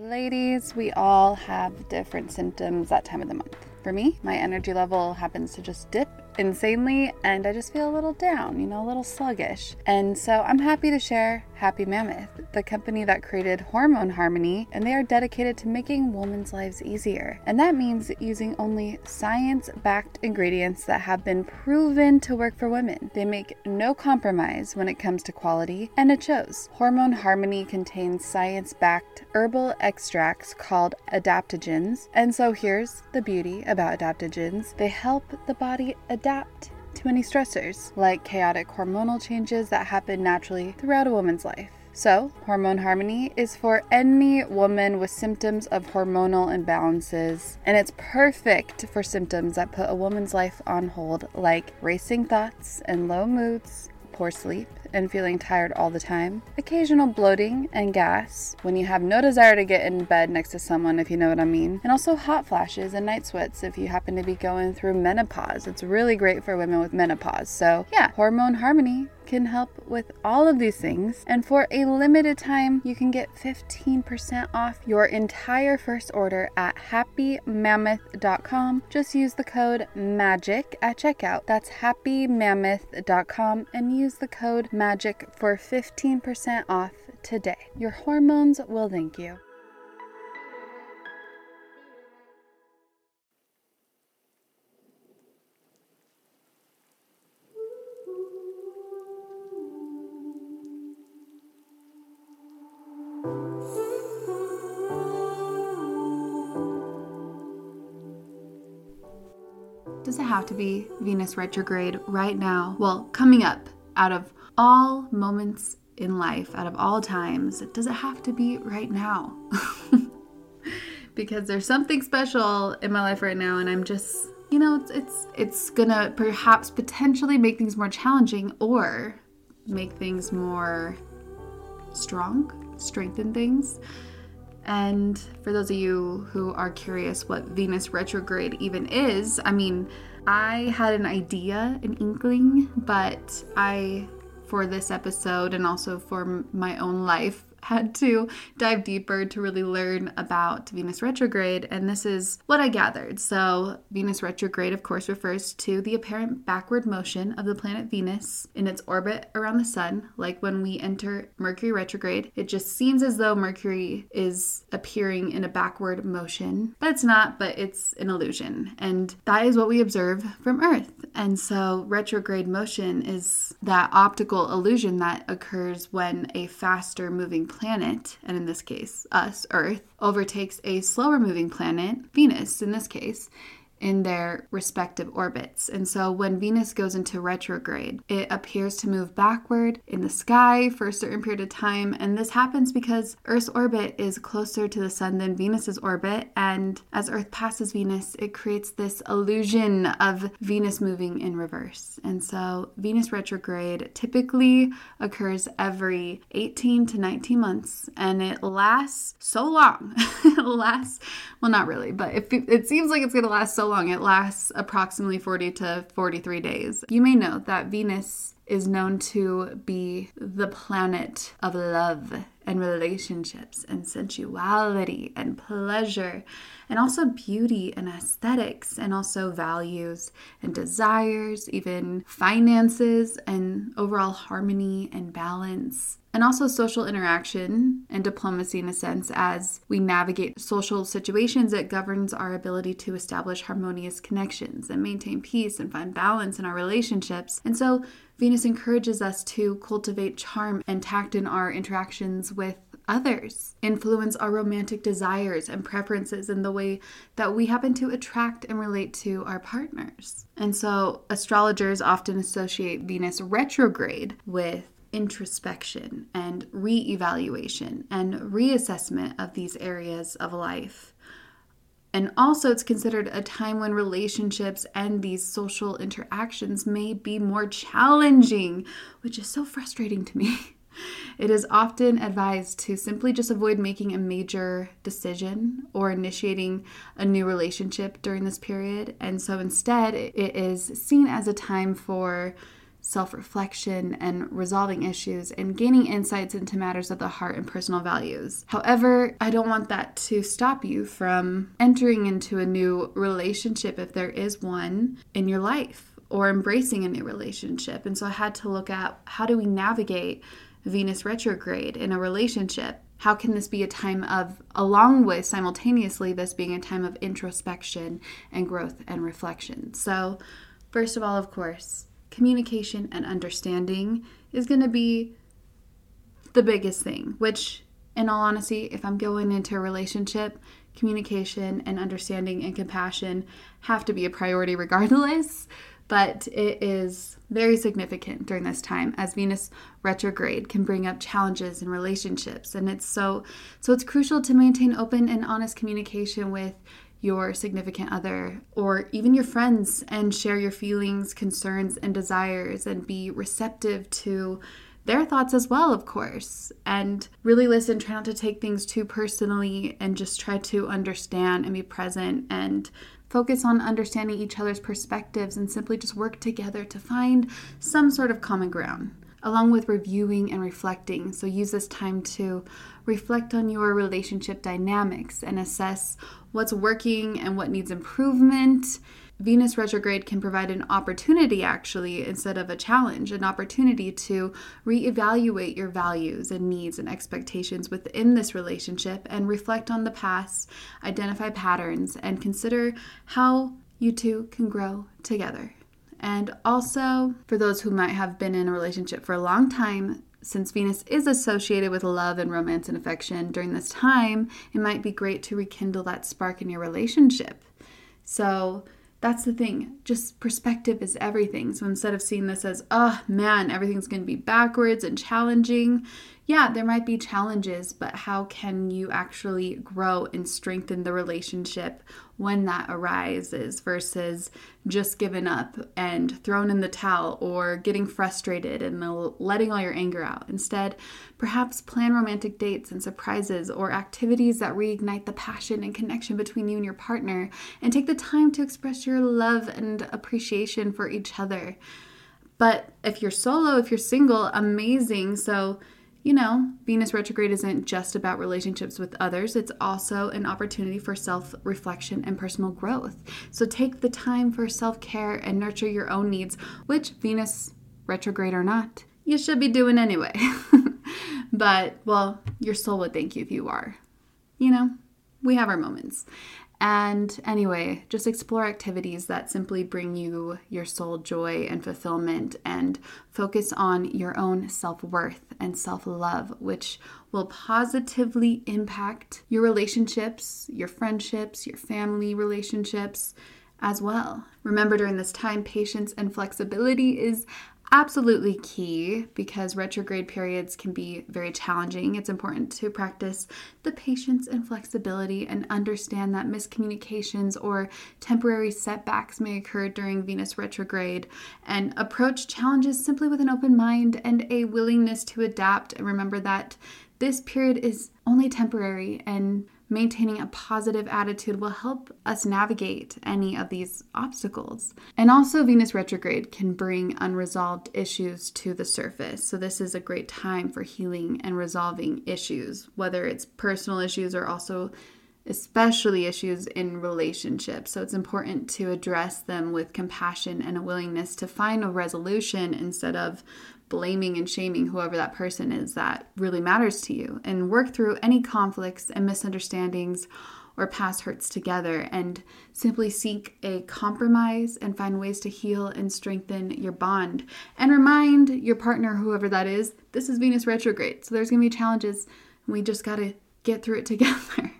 Ladies, we all have different symptoms that time of the month. For me, my energy level happens to just dip insanely and I just feel a little down, you know, a little sluggish. And so I'm happy to share Happy Mammoth, the company that created Hormone Harmony, and they are dedicated to making women's lives easier. And that means using only science backed ingredients that have been proven to work for women. They make no compromise when it comes to quality, and it shows. Hormone Harmony contains science backed herbal extracts called adaptogens. And so here's the beauty about adaptogens they help the body adapt to any stressors, like chaotic hormonal changes that happen naturally throughout a woman's life. So, Hormone Harmony is for any woman with symptoms of hormonal imbalances, and it's perfect for symptoms that put a woman's life on hold, like racing thoughts and low moods, poor sleep, and feeling tired all the time, occasional bloating and gas when you have no desire to get in bed next to someone, if you know what I mean, and also hot flashes and night sweats if you happen to be going through menopause. It's really great for women with menopause. So, yeah, hormone harmony can help with all of these things. And for a limited time, you can get 15% off your entire first order at happymammoth.com. Just use the code MAGIC at checkout. That's happymammoth.com and use the code MAGIC for 15% off today. Your hormones will thank you. It have to be Venus retrograde right now? Well, coming up out of all moments in life, out of all times, does it have to be right now? because there's something special in my life right now and I'm just you know, it's it's it's gonna perhaps potentially make things more challenging or make things more strong, strengthen things. And for those of you who are curious what Venus retrograde even is, I mean, I had an idea, an inkling, but I, for this episode and also for my own life, had to dive deeper to really learn about Venus retrograde, and this is what I gathered. So, Venus retrograde, of course, refers to the apparent backward motion of the planet Venus in its orbit around the sun. Like when we enter Mercury retrograde, it just seems as though Mercury is appearing in a backward motion, but it's not, but it's an illusion. And that is what we observe from Earth. And so, retrograde motion is that optical illusion that occurs when a faster moving planet, and in this case, us, Earth, overtakes a slower moving planet, Venus in this case, in their respective orbits. And so when Venus goes into retrograde, it appears to move backward in the sky for a certain period of time. And this happens because Earth's orbit is closer to the sun than Venus's orbit. And as Earth passes Venus, it creates this illusion of Venus moving in reverse. And so Venus retrograde typically occurs every 18 to 19 months and it lasts so long. it lasts, well, not really, but it, it seems like it's going to last so long. It lasts approximately 40 to 43 days. You may know that Venus is known to be the planet of love and relationships and sensuality and pleasure and also beauty and aesthetics and also values and desires, even finances and overall harmony and balance. And also social interaction and diplomacy in a sense as we navigate social situations it governs our ability to establish harmonious connections and maintain peace and find balance in our relationships. And so venus encourages us to cultivate charm and tact in our interactions with others, influence our romantic desires and preferences in the way that we happen to attract and relate to our partners. And so, astrologers often associate Venus retrograde with introspection and re evaluation and reassessment of these areas of life. And also, it's considered a time when relationships and these social interactions may be more challenging, which is so frustrating to me. It is often advised to simply just avoid making a major decision or initiating a new relationship during this period. And so instead, it is seen as a time for self reflection and resolving issues and gaining insights into matters of the heart and personal values. However, I don't want that to stop you from entering into a new relationship if there is one in your life or embracing a new relationship. And so I had to look at how do we navigate Venus retrograde in a relationship how can this be a time of, along with simultaneously this being a time of introspection and growth and reflection? So, first of all, of course, communication and understanding is going to be the biggest thing, which, in all honesty, if I'm going into a relationship, communication and understanding and compassion have to be a priority regardless but it is very significant during this time as Venus retrograde can bring up challenges in relationships and it's so so it's crucial to maintain open and honest communication with your significant other or even your friends and share your feelings, concerns and desires and be receptive to their thoughts as well, of course. And really listen, try not to take things too personally and just try to understand and be present and Focus on understanding each other's perspectives and simply just work together to find some sort of common ground, along with reviewing and reflecting. So, use this time to reflect on your relationship dynamics and assess what's working and what needs improvement Venus retrograde can provide an opportunity, actually, instead of a challenge, an opportunity to reevaluate your values and needs and expectations within this relationship and reflect on the past, identify patterns, and consider how you two can grow together. And also, for those who might have been in a relationship for a long time, since Venus is associated with love and romance and affection during this time, it might be great to rekindle that spark in your relationship. So, that's the thing. Just perspective is everything. So instead of seeing this as, oh man, everything's going to be backwards and challenging, yeah, there might be challenges, but how can you actually grow and strengthen the relationship when that arises versus just giving up and thrown in the towel or getting frustrated and letting all your anger out? Instead, perhaps plan romantic dates and surprises or activities that reignite the passion and connection between you and your partner and take the time to express your love and appreciation for each other. But if you're solo, if you're single, amazing. So, you know, Venus retrograde isn't just about relationships with others, it's also an opportunity for self reflection and personal growth. So take the time for self care and nurture your own needs, which Venus retrograde or not, you should be doing anyway. but, well, your soul would thank you if you are. You know, we have our moments. And anyway, just explore activities that simply bring you your soul joy and fulfillment and focus on your own self worth and self love, which will positively impact your relationships, your friendships, your family relationships as well. Remember, during this time, patience and flexibility is absolutely key because retrograde periods can be very challenging. It's important to practice the patience and flexibility and understand that miscommunications or temporary setbacks may occur during Venus retrograde and approach challenges simply with an open mind and a willingness to adapt. And remember that this period is only temporary and maintaining a positive attitude will help us navigate any of these obstacles. And also, Venus retrograde can bring unresolved issues to the surface. So, this is a great time for healing and resolving issues, whether it's personal issues or also especially issues in relationships. So it's important to address them with compassion and a willingness to find a resolution instead of blaming and shaming whoever that person is that really matters to you and work through any conflicts and misunderstandings or past hurts together and simply seek a compromise and find ways to heal and strengthen your bond. And remind your partner, whoever that is, this is Venus retrograde. So there's going to be challenges. We just got to get through it together.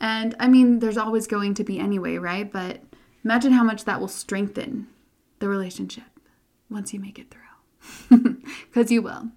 and I mean, there's always going to be anyway, right? But imagine how much that will strengthen the relationship once you make it through because you will.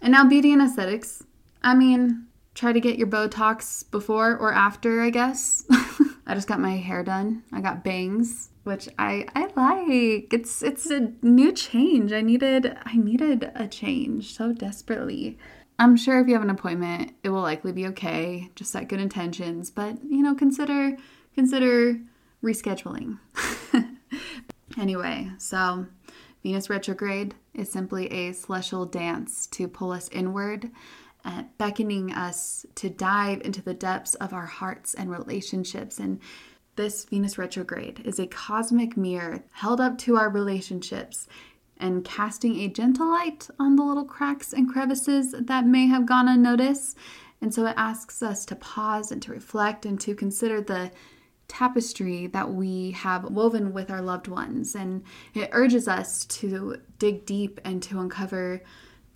And now, beauty and aesthetics. I mean, try to get your Botox before or after, I guess. I just got my hair done. I got bangs, which I I like. It's it's a new change. I needed I needed a change so desperately. I'm sure if you have an appointment, it will likely be okay. Just set good intentions, but you know, consider consider rescheduling. anyway, so Venus retrograde is simply a celestial dance to pull us inward, uh, beckoning us to dive into the depths of our hearts and relationships. And this Venus retrograde is a cosmic mirror held up to our relationships and casting a gentle light on the little cracks and crevices that may have gone unnoticed. And so it asks us to pause and to reflect and to consider the tapestry that we have woven with our loved ones. And it urges us to dig deep and to uncover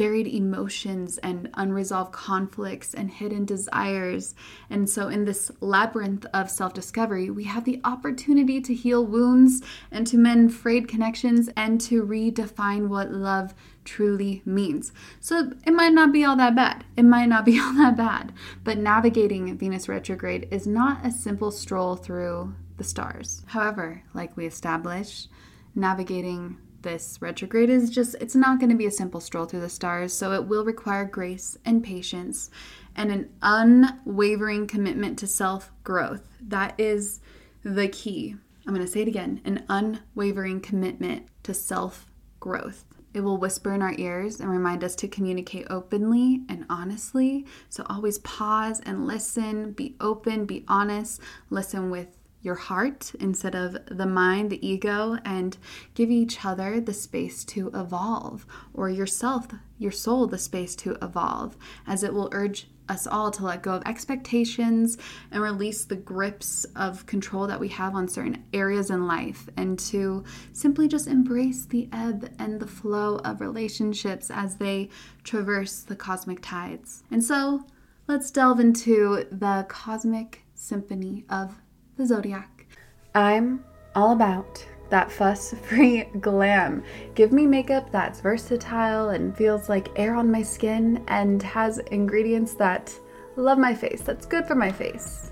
buried emotions and unresolved conflicts and hidden desires. And so, in this labyrinth of self discovery, we have the opportunity to heal wounds and to mend frayed connections and to redefine what love truly means. So, it might not be all that bad. It might not be all that bad. But navigating Venus retrograde is not a simple stroll through the stars. However, like we established, navigating this retrograde is just, it's not going to be a simple stroll through the stars. So it will require grace and patience and an unwavering commitment to self growth. That is the key. I'm going to say it again an unwavering commitment to self growth. It will whisper in our ears and remind us to communicate openly and honestly. So always pause and listen, be open, be honest, listen with your heart instead of the mind, the ego, and give each other the space to evolve, or yourself, your soul, the space to evolve, as it will urge us all to let go of expectations and release the grips of control that we have on certain areas in life and to simply just embrace the ebb and the flow of relationships as they traverse the cosmic tides. And so, let's delve into the cosmic symphony of the zodiac. I'm all about that fuss free glam. Give me makeup that's versatile and feels like air on my skin and has ingredients that love my face. That's good for my face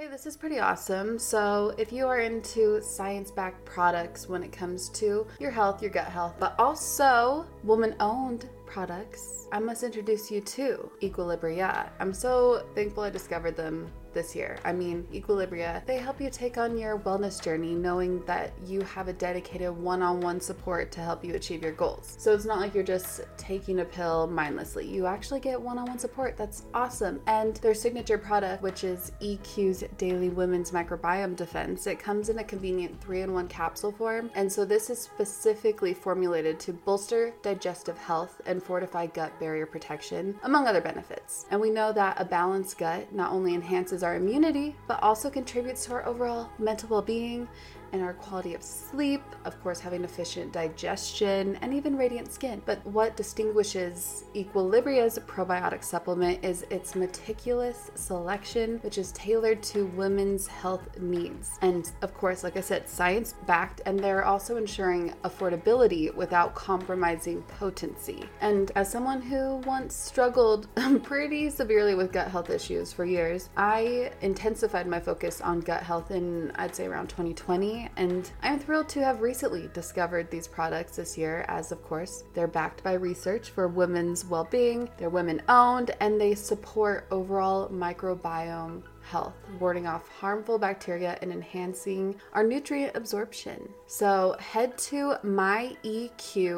Okay, this is pretty awesome. So, if you are into science backed products when it comes to your health, your gut health, but also woman owned products, I must introduce you to Equilibria. I'm so thankful I discovered them this year. I mean, Equilibria, they help you take on your wellness journey knowing that you have a dedicated one on one support to help you achieve your goals. So it's not like you're just taking a pill mindlessly. You actually get one on one support. That's awesome. And their signature product, which is EQ's Daily Women's Microbiome Defense, it comes in a convenient three in one capsule form. And so this is specifically formulated to bolster digestive health and fortify gut barrier protection, among other benefits. And we know that a balanced gut not only enhances our immunity, but also contributes to our overall mental well being and our quality of sleep, of course, having efficient digestion, and even radiant skin. But what distinguishes Equilibria's probiotic supplement is its meticulous selection, which is tailored to women's health needs. And of course, like I said, science backed, and they're also ensuring affordability without compromising potency. And as someone who once struggled pretty severely with gut health issues for years, I intensified my focus on gut health in, I'd say, around 2020. And I'm thrilled to have recently discovered these products this year, as of course, they're backed by research for women's well being, they're women owned, and they support overall microbiome health, warding off harmful bacteria and enhancing our nutrient absorption. So head to myeq.com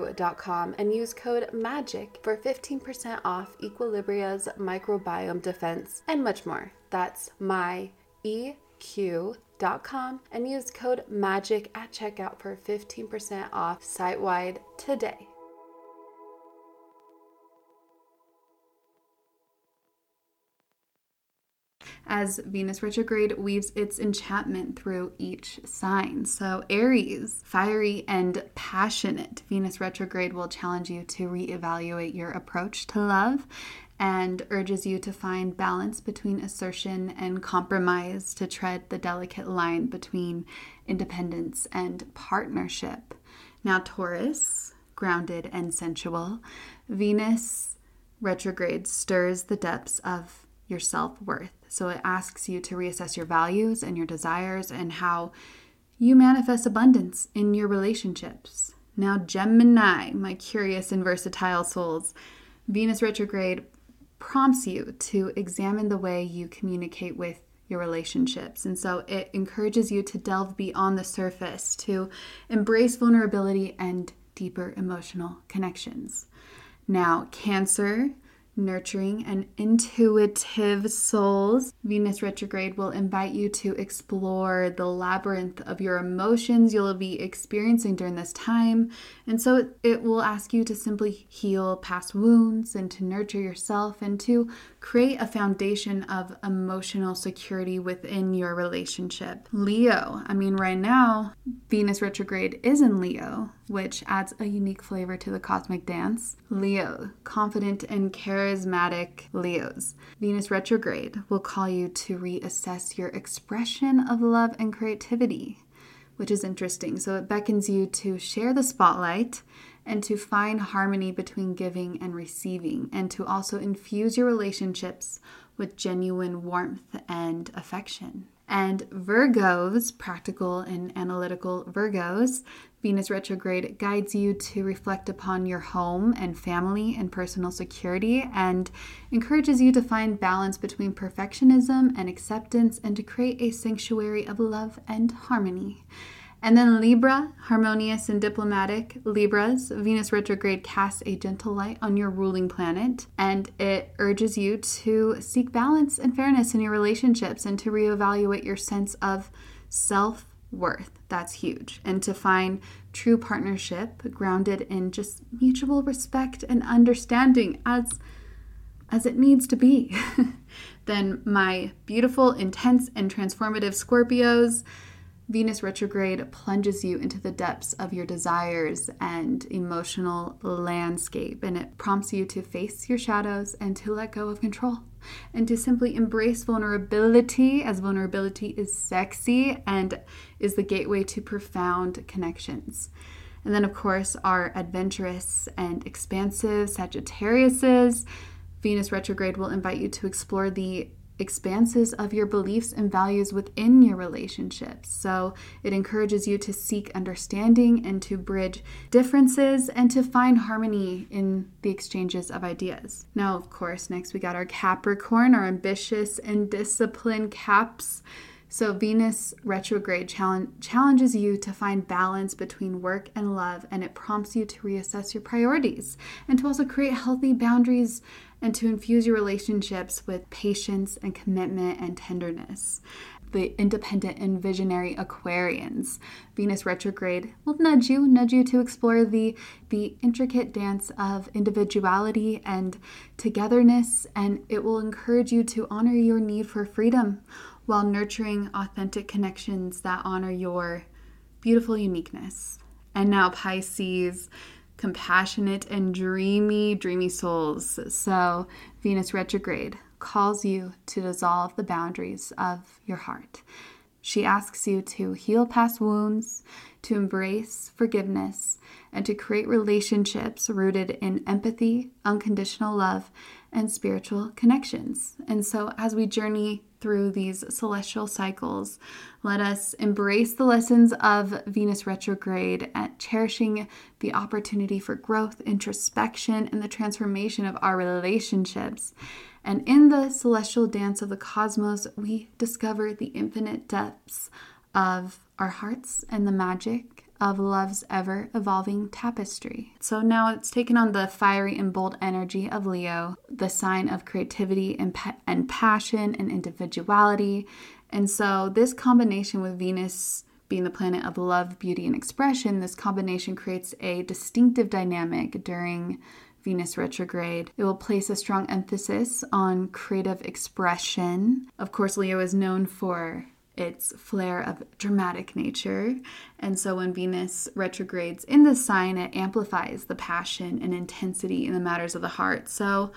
and use code MAGIC for 15% off Equilibria's microbiome defense and much more. That's myeq.com and use code MAGIC at checkout for 15% off site wide today. as Venus retrograde weaves its enchantment through each sign. So, Aries, fiery and passionate. Venus retrograde will challenge you to reevaluate your approach to love and urges you to find balance between assertion and compromise to tread the delicate line between independence and partnership. Now, Taurus, grounded and sensual, Venus retrograde stirs the depths of your self worth. So it asks you to reassess your values and your desires and how you manifest abundance in your relationships. Now, Gemini, my curious and versatile souls, Venus retrograde prompts you to examine the way you communicate with your relationships. And so it encourages you to delve beyond the surface, to embrace vulnerability and deeper emotional connections. Now, Cancer, nurturing, and intuitive souls. Venus retrograde will invite you to explore the labyrinth of your emotions you'll be experiencing during this time. And so it will ask you to simply heal past wounds and to nurture yourself and to create a foundation of emotional security within your relationship. Leo, I mean, right now, Venus retrograde is in Leo, which adds a unique flavor to the cosmic dance. Leo, confident and charismatic Leos. Venus retrograde will call you to reassess your expression of love and creativity, which is interesting. So it beckons you to share the spotlight and to find harmony between giving and receiving, and to also infuse your relationships with genuine warmth and affection. And Virgos, practical and analytical Virgos, Venus retrograde guides you to reflect upon your home and family and personal security and encourages you to find balance between perfectionism and acceptance and to create a sanctuary of love and harmony. And then Libra, harmonious and diplomatic. Libras, Venus retrograde casts a gentle light on your ruling planet, and it urges you to seek balance and fairness in your relationships and to reevaluate your sense of self worth. That's huge. And to find true partnership grounded in just mutual respect and understanding as as it needs to be. then my beautiful, intense and transformative Scorpios, Venus retrograde plunges you into the depths of your desires and emotional landscape, and it prompts you to face your shadows and to let go of control and to simply embrace vulnerability, as vulnerability is sexy and is the gateway to profound connections. And then, of course, our adventurous and expansive Sagittariuses. Venus retrograde will invite you to explore the expanses of your beliefs and values within your relationships. So it encourages you to seek understanding and to bridge differences and to find harmony in the exchanges of ideas. Now, of course, next we got our Capricorn, our ambitious and disciplined caps. So, Venus retrograde challenge, challenges you to find balance between work and love, and it prompts you to reassess your priorities and to also create healthy boundaries and to infuse your relationships with patience and commitment and tenderness. The independent and visionary Aquarians. Venus retrograde will nudge you, nudge you to explore the, the intricate dance of individuality and togetherness, and it will encourage you to honor your need for freedom while nurturing authentic connections that honor your beautiful uniqueness. And now, Pisces, compassionate and dreamy, dreamy souls. So, Venus retrograde calls you to dissolve the boundaries of your heart. She asks you to heal past wounds, to embrace forgiveness, and to create relationships rooted in empathy, unconditional love, and spiritual connections. And so, as we journey through these celestial cycles, let us embrace the lessons of Venus retrograde at cherishing the opportunity for growth, introspection, and the transformation of our relationships. And in the celestial dance of the cosmos, we discover the infinite depths of our hearts and the magic of love's ever evolving tapestry. So now it's taken on the fiery and bold energy of Leo, the sign of creativity and, and passion and individuality. And so this combination with Venus being the planet of love, beauty, and expression, this combination creates a distinctive dynamic during Venus retrograde. It will place a strong emphasis on creative expression. Of course, Leo is known for its flare of dramatic nature. And so when Venus retrogrades in the sign, it amplifies the passion and intensity in the matters of the heart. So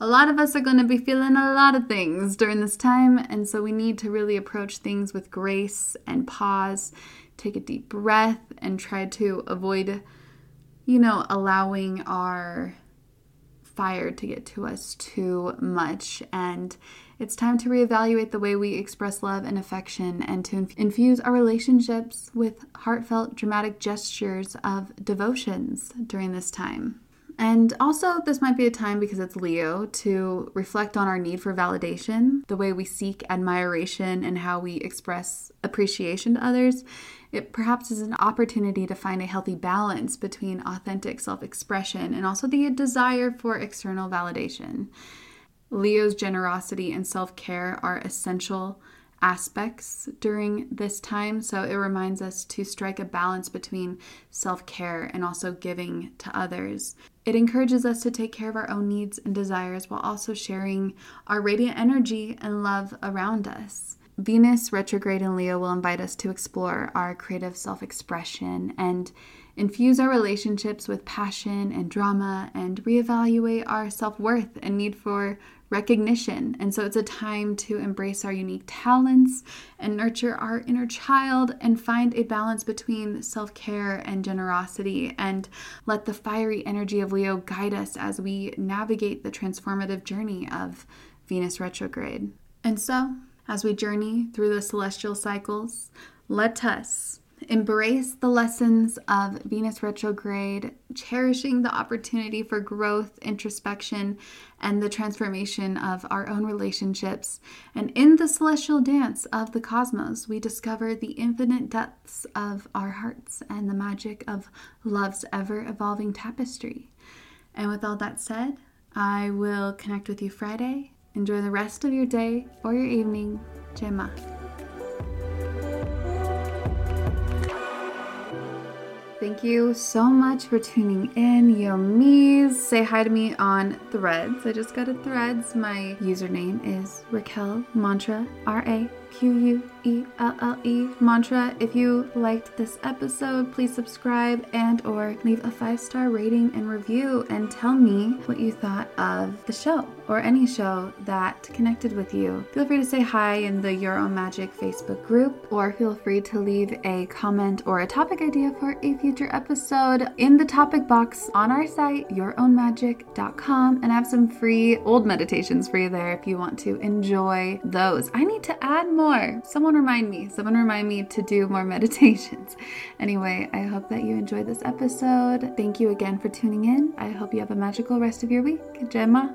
a lot of us are going to be feeling a lot of things during this time. And so we need to really approach things with grace and pause, take a deep breath, and try to avoid, you know, allowing our fire to get to us too much. And it's time to reevaluate the way we express love and affection and to infuse our relationships with heartfelt, dramatic gestures of devotions during this time. And also, this might be a time because it's Leo to reflect on our need for validation, the way we seek admiration, and how we express appreciation to others. It perhaps is an opportunity to find a healthy balance between authentic self expression and also the desire for external validation. Leo's generosity and self care are essential aspects during this time. So it reminds us to strike a balance between self care and also giving to others. It encourages us to take care of our own needs and desires while also sharing our radiant energy and love around us. Venus retrograde in Leo will invite us to explore our creative self expression and infuse our relationships with passion and drama and reevaluate our self worth and need for recognition. And so it's a time to embrace our unique talents and nurture our inner child and find a balance between self care and generosity and let the fiery energy of Leo guide us as we navigate the transformative journey of Venus retrograde. And so, as we journey through the celestial cycles, let us Embrace the lessons of Venus retrograde, cherishing the opportunity for growth, introspection, and the transformation of our own relationships. And in the celestial dance of the cosmos, we discover the infinite depths of our hearts and the magic of love's ever evolving tapestry. And with all that said, I will connect with you Friday. Enjoy the rest of your day or your evening. Gemma. Thank you so much for tuning in, Yomis. Say hi to me on Threads. I just got a Threads. My username is Raquelle Mantra, R A Q U E L L E mantra. If you liked this episode, please subscribe and or leave a five-star rating and review and tell me what you thought of the show or any show that connected with you. Feel free to say hi in the Your Own Magic Facebook group or feel free to leave a comment or a topic idea for a future episode in the topic box on our site yourownmagic.com and I have some free old meditations for you there if you want to enjoy those. I need to add more. Someone remind me. Someone remind me to do more meditations. Anyway, I hope that you enjoyed this episode. Thank you again for tuning in. I hope you have a magical rest of your week. Gemma